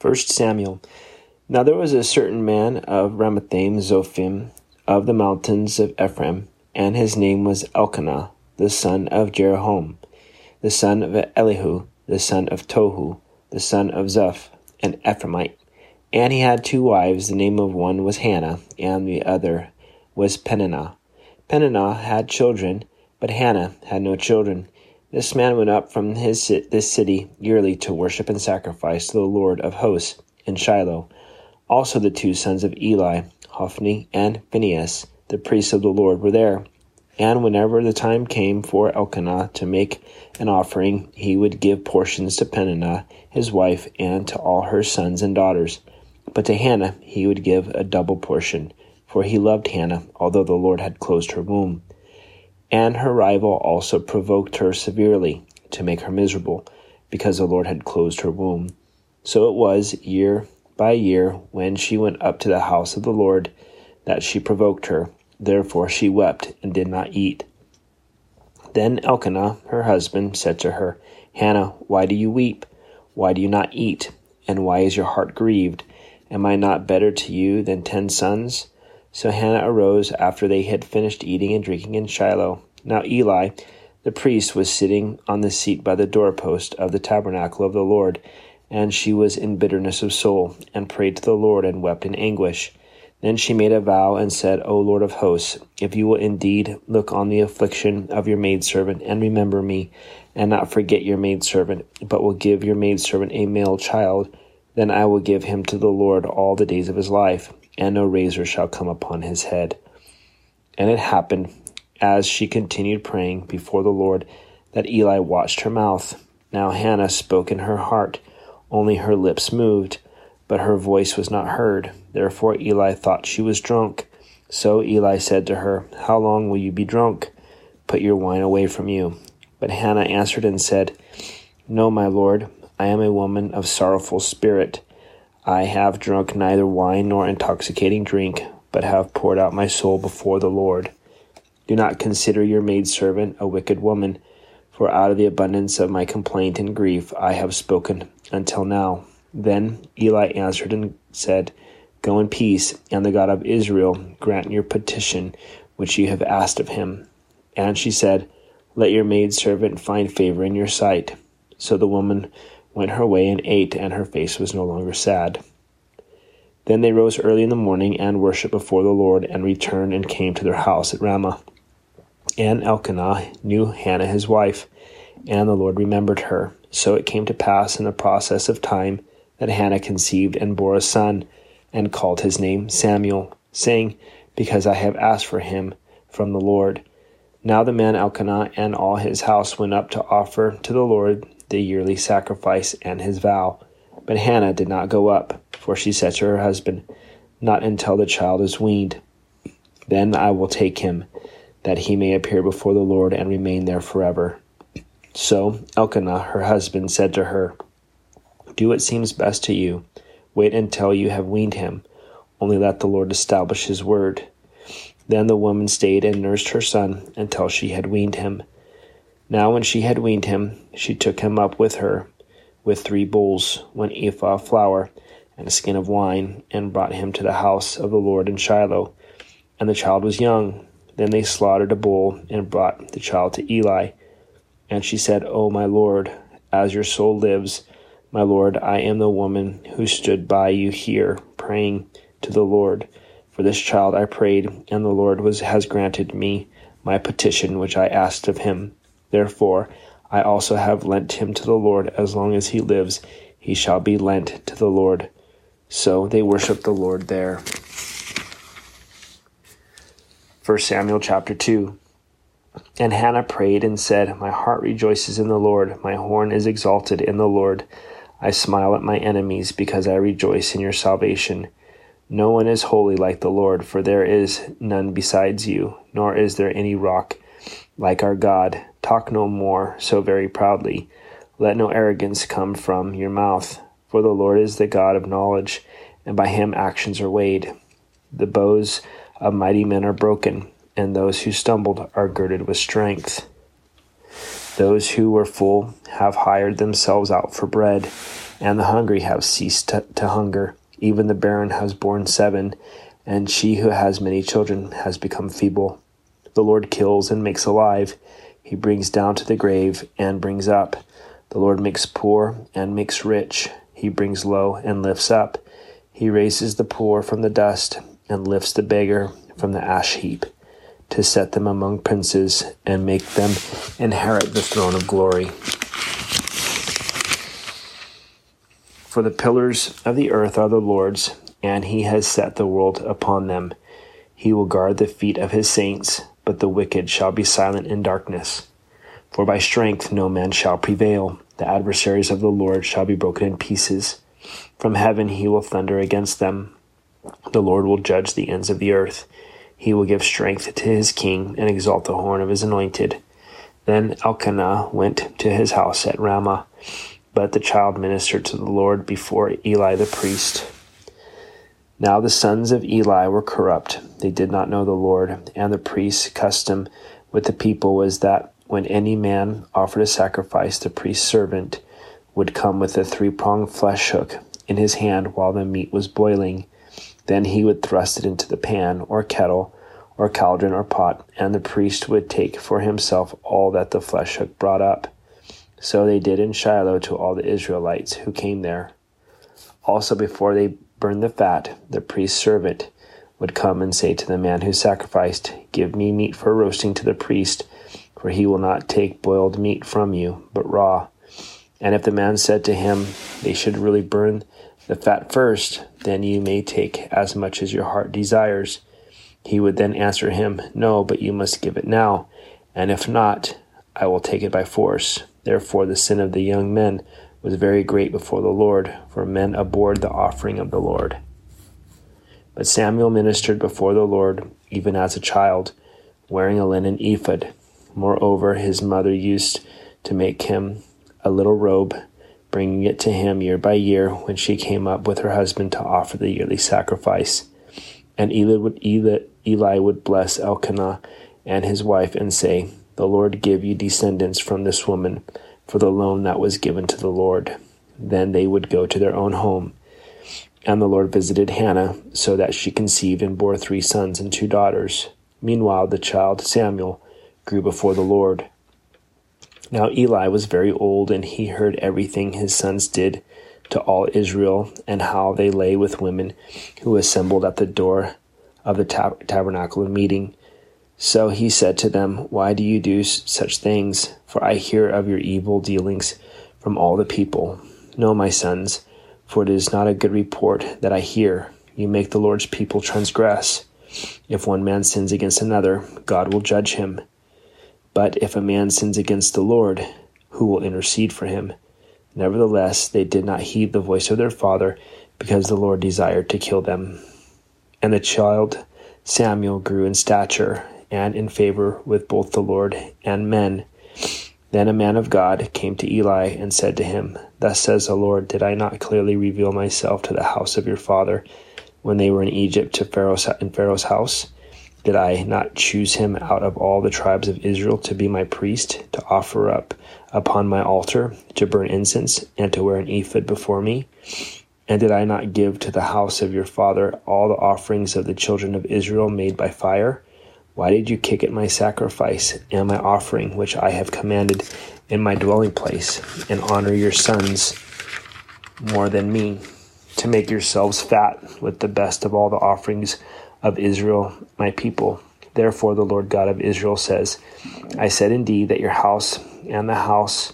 1 Samuel. Now there was a certain man of Ramathaim Zophim of the mountains of Ephraim, and his name was Elkanah, the son of Jeroham, the son of Elihu, the son of Tohu, the son of Zuph, an Ephraimite. And he had two wives. The name of one was Hannah, and the other was Peninnah. Peninnah had children, but Hannah had no children. This man went up from his this city yearly to worship and sacrifice to the Lord of hosts in Shiloh. Also the two sons of Eli, Hophni and Phinehas, the priests of the Lord, were there. And whenever the time came for Elkanah to make an offering, he would give portions to Peninnah, his wife, and to all her sons and daughters. But to Hannah he would give a double portion, for he loved Hannah, although the Lord had closed her womb. And her rival also provoked her severely to make her miserable, because the Lord had closed her womb. So it was year by year when she went up to the house of the Lord that she provoked her. Therefore she wept and did not eat. Then Elkanah, her husband, said to her, Hannah, why do you weep? Why do you not eat? And why is your heart grieved? Am I not better to you than ten sons? So Hannah arose after they had finished eating and drinking in Shiloh. Now Eli, the priest, was sitting on the seat by the doorpost of the tabernacle of the Lord, and she was in bitterness of soul, and prayed to the Lord, and wept in anguish. Then she made a vow and said, O Lord of hosts, if you will indeed look on the affliction of your maidservant, and remember me, and not forget your maidservant, but will give your maidservant a male child, then I will give him to the Lord all the days of his life, and no razor shall come upon his head. And it happened, as she continued praying before the Lord, that Eli watched her mouth. Now Hannah spoke in her heart, only her lips moved, but her voice was not heard. Therefore Eli thought she was drunk. So Eli said to her, How long will you be drunk? Put your wine away from you. But Hannah answered and said, No, my lord, I am a woman of sorrowful spirit. I have drunk neither wine nor intoxicating drink, but have poured out my soul before the Lord. Do not consider your maidservant a wicked woman, for out of the abundance of my complaint and grief I have spoken until now. Then Eli answered and said, Go in peace, and the God of Israel grant your petition which you have asked of him. And she said, Let your maidservant find favor in your sight. So the woman went her way and ate, and her face was no longer sad. Then they rose early in the morning and worshipped before the Lord, and returned and came to their house at Ramah. And Elkanah knew Hannah his wife, and the Lord remembered her. So it came to pass in the process of time that Hannah conceived and bore a son, and called his name Samuel, saying, Because I have asked for him from the Lord. Now the man Elkanah and all his house went up to offer to the Lord the yearly sacrifice and his vow. But Hannah did not go up, for she said to her husband, Not until the child is weaned. Then I will take him, that he may appear before the Lord and remain there forever. So Elkanah, her husband, said to her, Do what seems best to you. Wait until you have weaned him. Only let the Lord establish his word. Then the woman stayed and nursed her son until she had weaned him. Now, when she had weaned him, she took him up with her with three bulls, one ephah of flour, and a skin of wine, and brought him to the house of the Lord in Shiloh. And the child was young. Then they slaughtered a bull and brought the child to Eli. And she said, O my Lord, as your soul lives, my Lord, I am the woman who stood by you here, praying to the Lord. For this child I prayed, and the Lord was, has granted me my petition which I asked of him. Therefore, I also have lent him to the Lord. As long as he lives, he shall be lent to the Lord. So they worshiped the Lord there. 1 Samuel chapter 2. And Hannah prayed and said, My heart rejoices in the Lord, my horn is exalted in the Lord. I smile at my enemies because I rejoice in your salvation. No one is holy like the Lord, for there is none besides you, nor is there any rock like our God. Talk no more so very proudly. Let no arrogance come from your mouth. For the Lord is the God of knowledge, and by him actions are weighed. The bows of mighty men are broken, and those who stumbled are girded with strength. Those who were full have hired themselves out for bread, and the hungry have ceased to, to hunger. Even the barren has borne seven, and she who has many children has become feeble. The Lord kills and makes alive. He brings down to the grave and brings up. The Lord makes poor and makes rich. He brings low and lifts up. He raises the poor from the dust and lifts the beggar from the ash heap to set them among princes and make them inherit the throne of glory. For the pillars of the earth are the Lord's, and he has set the world upon them. He will guard the feet of his saints, but the wicked shall be silent in darkness. For by strength no man shall prevail. The adversaries of the Lord shall be broken in pieces. From heaven he will thunder against them. The Lord will judge the ends of the earth. He will give strength to his king and exalt the horn of his anointed. Then Elkanah went to his house at Ramah but the child ministered to the Lord before Eli the priest. Now the sons of Eli were corrupt. They did not know the Lord, and the priest's custom with the people was that when any man offered a sacrifice, the priest's servant would come with a three pronged flesh hook in his hand while the meat was boiling. Then he would thrust it into the pan, or kettle, or cauldron, or pot, and the priest would take for himself all that the flesh hook brought up. So they did in Shiloh to all the Israelites who came there. Also, before they burned the fat, the priest's servant would come and say to the man who sacrificed, Give me meat for roasting to the priest, for he will not take boiled meat from you, but raw. And if the man said to him, They should really burn the fat first, then you may take as much as your heart desires. He would then answer him, No, but you must give it now, and if not, I will take it by force. Therefore, the sin of the young men was very great before the Lord, for men abhorred the offering of the Lord. But Samuel ministered before the Lord, even as a child, wearing a linen ephod. Moreover, his mother used to make him a little robe, bringing it to him year by year when she came up with her husband to offer the yearly sacrifice. And Eli would, Eli, Eli would bless Elkanah and his wife and say, the Lord give you descendants from this woman for the loan that was given to the Lord. Then they would go to their own home. And the Lord visited Hannah, so that she conceived and bore three sons and two daughters. Meanwhile, the child Samuel grew before the Lord. Now Eli was very old, and he heard everything his sons did to all Israel, and how they lay with women who assembled at the door of the tab- tabernacle of meeting. So he said to them, Why do you do such things? For I hear of your evil dealings from all the people. No, my sons, for it is not a good report that I hear. You make the Lord's people transgress. If one man sins against another, God will judge him. But if a man sins against the Lord, who will intercede for him? Nevertheless, they did not heed the voice of their father, because the Lord desired to kill them. And the child Samuel grew in stature and in favor with both the Lord and men. Then a man of God came to Eli and said to him, Thus says the Lord, Did I not clearly reveal myself to the house of your father when they were in Egypt to Pharaoh's, in Pharaoh's house? Did I not choose him out of all the tribes of Israel to be my priest, to offer up upon my altar, to burn incense, and to wear an ephod before me? And did I not give to the house of your father all the offerings of the children of Israel made by fire? Why did you kick at my sacrifice and my offering, which I have commanded in my dwelling place, and honor your sons more than me, to make yourselves fat with the best of all the offerings of Israel, my people? Therefore, the Lord God of Israel says, I said indeed that your house and the house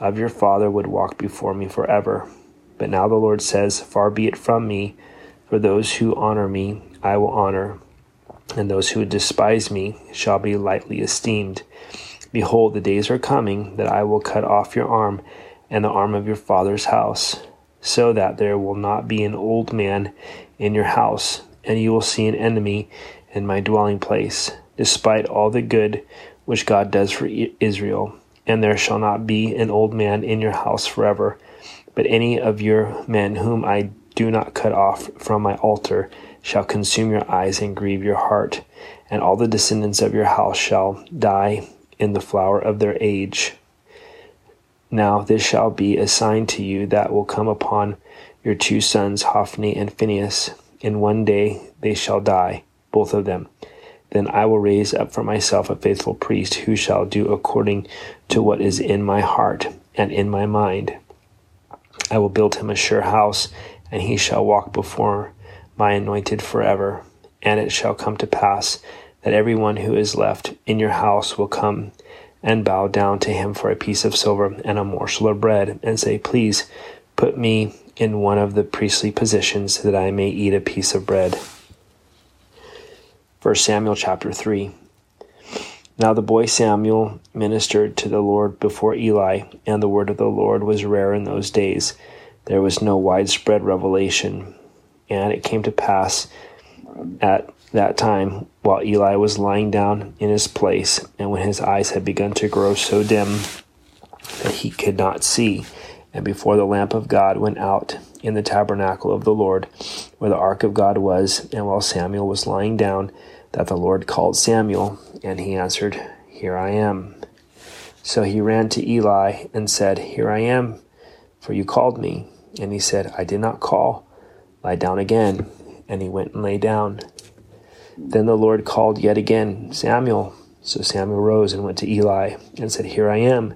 of your father would walk before me forever. But now the Lord says, Far be it from me, for those who honor me I will honor and those who despise me shall be lightly esteemed. Behold, the days are coming that I will cut off your arm and the arm of your father's house, so that there will not be an old man in your house, and you will see an enemy in my dwelling place, despite all the good which God does for Israel. And there shall not be an old man in your house forever, but any of your men whom I do not cut off from my altar shall consume your eyes and grieve your heart, and all the descendants of your house shall die in the flower of their age. Now this shall be a sign to you that will come upon your two sons, Hophni and Phinehas. In one day they shall die, both of them. Then I will raise up for myself a faithful priest who shall do according to what is in my heart and in my mind. I will build him a sure house, and he shall walk before my anointed forever. And it shall come to pass that every one who is left in your house will come and bow down to him for a piece of silver and a morsel of bread, and say, Please put me in one of the priestly positions that I may eat a piece of bread. 1 Samuel chapter 3. Now the boy Samuel ministered to the Lord before Eli, and the word of the Lord was rare in those days. There was no widespread revelation. And it came to pass at that time while Eli was lying down in his place, and when his eyes had begun to grow so dim that he could not see, and before the lamp of God went out in the tabernacle of the Lord, where the ark of God was, and while Samuel was lying down, that the Lord called Samuel, and he answered, Here I am. So he ran to Eli and said, Here I am, for you called me. And he said, I did not call. Lie down again. And he went and lay down. Then the Lord called yet again, Samuel. So Samuel rose and went to Eli and said, Here I am,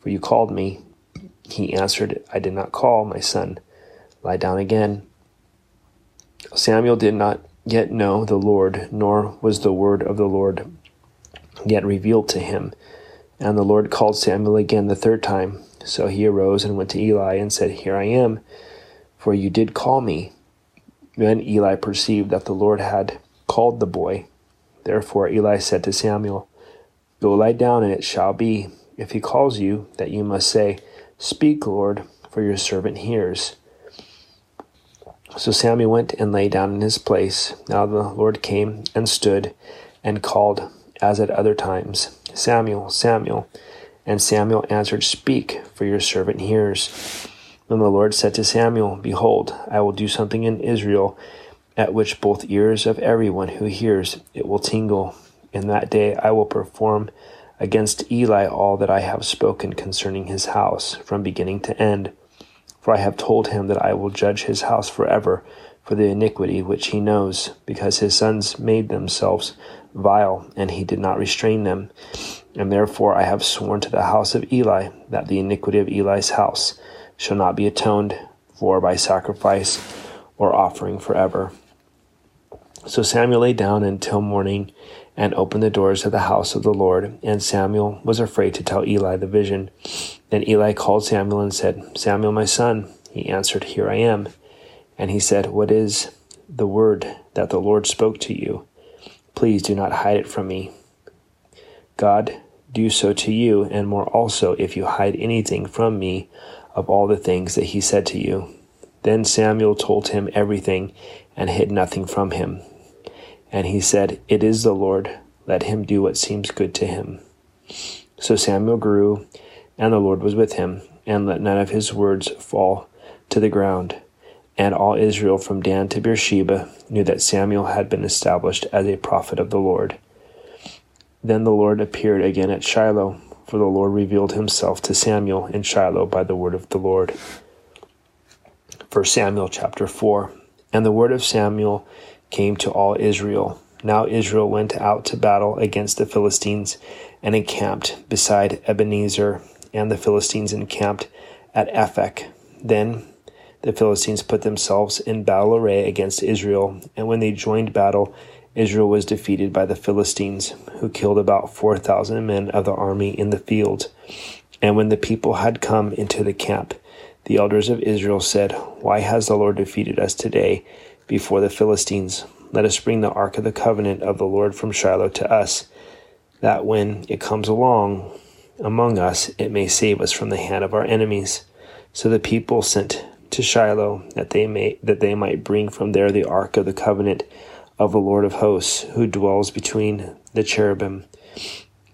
for you called me. He answered, I did not call, my son. Lie down again. Samuel did not yet know the Lord, nor was the word of the Lord yet revealed to him. And the Lord called Samuel again the third time. So he arose and went to Eli and said, Here I am, for you did call me. Then Eli perceived that the Lord had called the boy. Therefore Eli said to Samuel, Go lie down, and it shall be, if he calls you, that you must say, Speak, Lord, for your servant hears. So Samuel went and lay down in his place. Now the Lord came and stood and called, as at other times, Samuel, Samuel. And Samuel answered, Speak, for your servant hears. Then the Lord said to Samuel, Behold, I will do something in Israel at which both ears of everyone who hears it will tingle. In that day I will perform against Eli all that I have spoken concerning his house, from beginning to end. For I have told him that I will judge his house forever for the iniquity which he knows, because his sons made themselves vile, and he did not restrain them. And therefore I have sworn to the house of Eli that the iniquity of Eli's house shall not be atoned for by sacrifice or offering forever. So Samuel lay down until morning and opened the doors of the house of the Lord. And Samuel was afraid to tell Eli the vision. Then Eli called Samuel and said, Samuel, my son. He answered, Here I am. And he said, What is the word that the Lord spoke to you? Please do not hide it from me. God do so to you, and more also, if you hide anything from me of all the things that he said to you. Then Samuel told him everything and hid nothing from him. And he said, It is the Lord. Let him do what seems good to him. So Samuel grew, and the Lord was with him, and let none of his words fall to the ground. And all Israel from Dan to Beersheba knew that Samuel had been established as a prophet of the Lord. Then the Lord appeared again at Shiloh, for the Lord revealed himself to Samuel in Shiloh by the word of the Lord. 1 Samuel chapter 4 And the word of Samuel came to all Israel. Now Israel went out to battle against the Philistines and encamped beside Ebenezer, and the Philistines encamped at Aphek. Then the Philistines put themselves in battle array against Israel, and when they joined battle, Israel was defeated by the Philistines, who killed about four thousand men of the army in the field. And when the people had come into the camp, the elders of Israel said, Why has the Lord defeated us today? before the Philistines. Let us bring the ark of the covenant of the Lord from Shiloh to us, that when it comes along among us, it may save us from the hand of our enemies. So the people sent to Shiloh that they may that they might bring from there the ark of the covenant of the Lord of hosts, who dwells between the cherubim.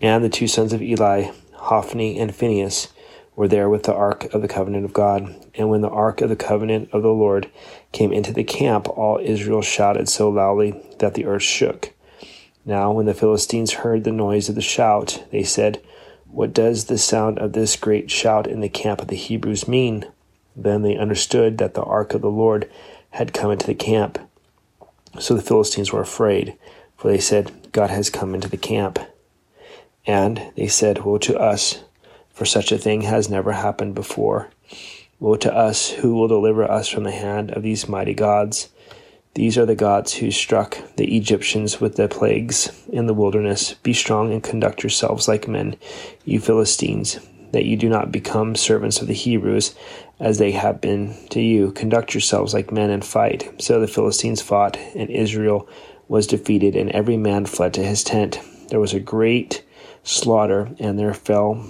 And the two sons of Eli, Hophni and Phinehas, were there with the ark of the covenant of God. And when the ark of the covenant of the Lord came into the camp, all Israel shouted so loudly that the earth shook. Now, when the Philistines heard the noise of the shout, they said, What does the sound of this great shout in the camp of the Hebrews mean? Then they understood that the ark of the Lord had come into the camp. So the Philistines were afraid, for they said, God has come into the camp. And they said, Woe to us, for such a thing has never happened before. Woe to us, who will deliver us from the hand of these mighty gods? These are the gods who struck the Egyptians with the plagues in the wilderness. Be strong and conduct yourselves like men, you Philistines, that you do not become servants of the Hebrews, as they have been to you. Conduct yourselves like men and fight. So the Philistines fought, and Israel was defeated, and every man fled to his tent. There was a great slaughter, and there fell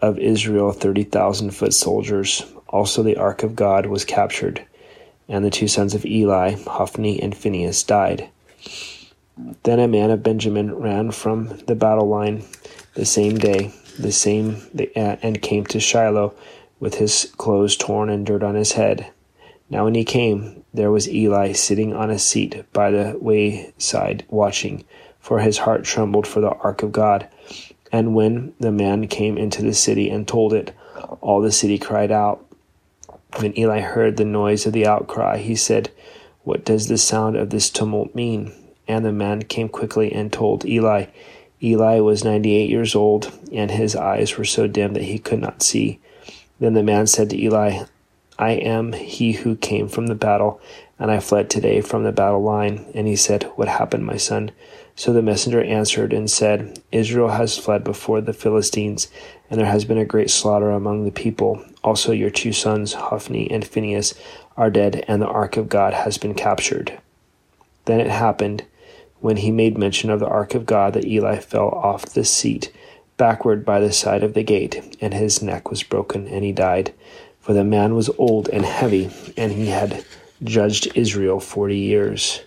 of Israel thirty thousand foot soldiers. Also the ark of God was captured, and the two sons of Eli, Hophni and Phinehas, died. Then a man of Benjamin ran from the battle line the same day, the same and came to Shiloh with his clothes torn and dirt on his head. Now when he came, there was Eli sitting on a seat by the wayside, watching, for his heart trembled for the ark of God. And when the man came into the city and told it, all the city cried out. When Eli heard the noise of the outcry, he said, What does the sound of this tumult mean? And the man came quickly and told Eli. Eli was ninety eight years old, and his eyes were so dim that he could not see. Then the man said to Eli, I am he who came from the battle, and I fled today from the battle line. And he said, What happened, my son? So the messenger answered and said, Israel has fled before the Philistines, and there has been a great slaughter among the people. Also your two sons, Hophni and Phinehas, are dead, and the ark of God has been captured. Then it happened, when he made mention of the ark of God, that Eli fell off the seat backward by the side of the gate, and his neck was broken, and he died. For the man was old and heavy, and he had judged Israel forty years.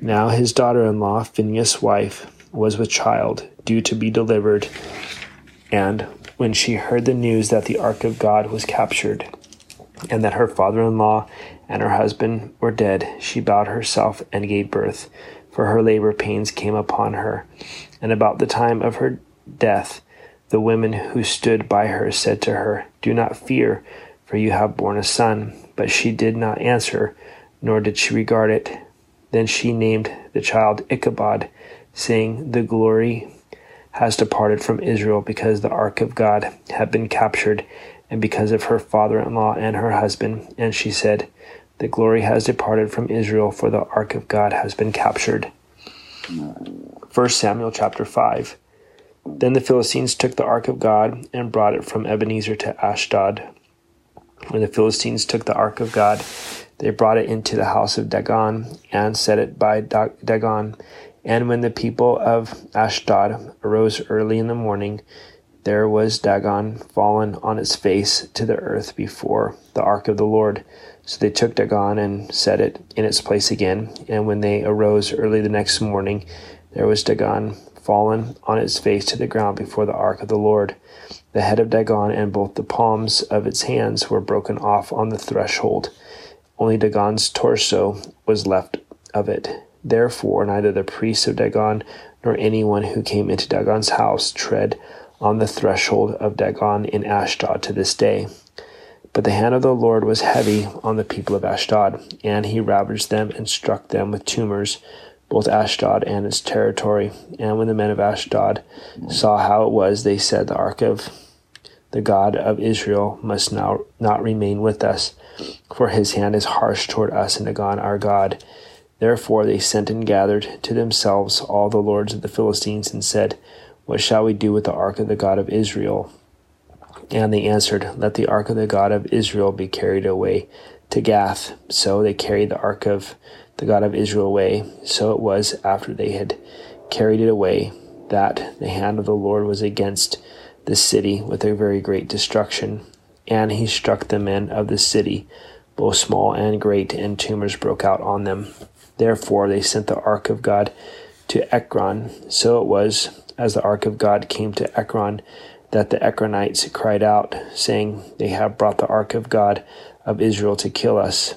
Now his daughter in law, Phinehas' wife, was with child, due to be delivered. And when she heard the news that the ark of God was captured, and that her father in law and her husband were dead, she bowed herself and gave birth, for her labor pains came upon her. And about the time of her death, the women who stood by her said to her, Do not fear, for you have borne a son. But she did not answer, nor did she regard it. Then she named the child Ichabod, saying, The glory has departed from Israel because the ark of God had been captured, and because of her father in law and her husband. And she said, The glory has departed from Israel, for the ark of God has been captured. 1 Samuel chapter 5. Then the Philistines took the ark of God and brought it from Ebenezer to Ashdod. When the Philistines took the ark of God, they brought it into the house of Dagon and set it by Dagon. And when the people of Ashdod arose early in the morning, there was Dagon fallen on its face to the earth before the ark of the Lord. So they took Dagon and set it in its place again. And when they arose early the next morning, there was Dagon fallen on its face to the ground before the ark of the Lord. The head of Dagon and both the palms of its hands were broken off on the threshold. Only Dagon's torso was left of it. Therefore, neither the priests of Dagon nor anyone who came into Dagon's house tread on the threshold of Dagon in Ashdod to this day. But the hand of the Lord was heavy on the people of Ashdod, and he ravaged them and struck them with tumors, both Ashdod and its territory. And when the men of Ashdod saw how it was, they said, The ark of the God of Israel must now not remain with us for his hand is harsh toward us and Dagon our God. Therefore they sent and gathered to themselves all the lords of the Philistines and said, What shall we do with the ark of the God of Israel? And they answered, Let the ark of the God of Israel be carried away to Gath. So they carried the ark of the God of Israel away. So it was after they had carried it away that the hand of the Lord was against the city with a very great destruction and he struck the men of the city, both small and great, and tumors broke out on them. Therefore they sent the ark of God to Ekron. So it was, as the ark of God came to Ekron, that the Ekronites cried out, saying, They have brought the ark of God of Israel to kill us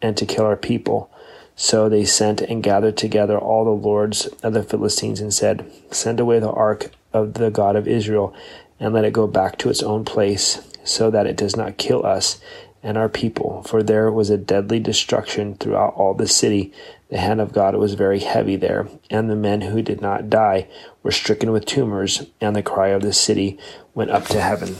and to kill our people. So they sent and gathered together all the lords of the Philistines and said, Send away the ark of the God of Israel, and let it go back to its own place, so that it does not kill us and our people. For there was a deadly destruction throughout all the city. The hand of God was very heavy there, and the men who did not die were stricken with tumors, and the cry of the city went up to heaven.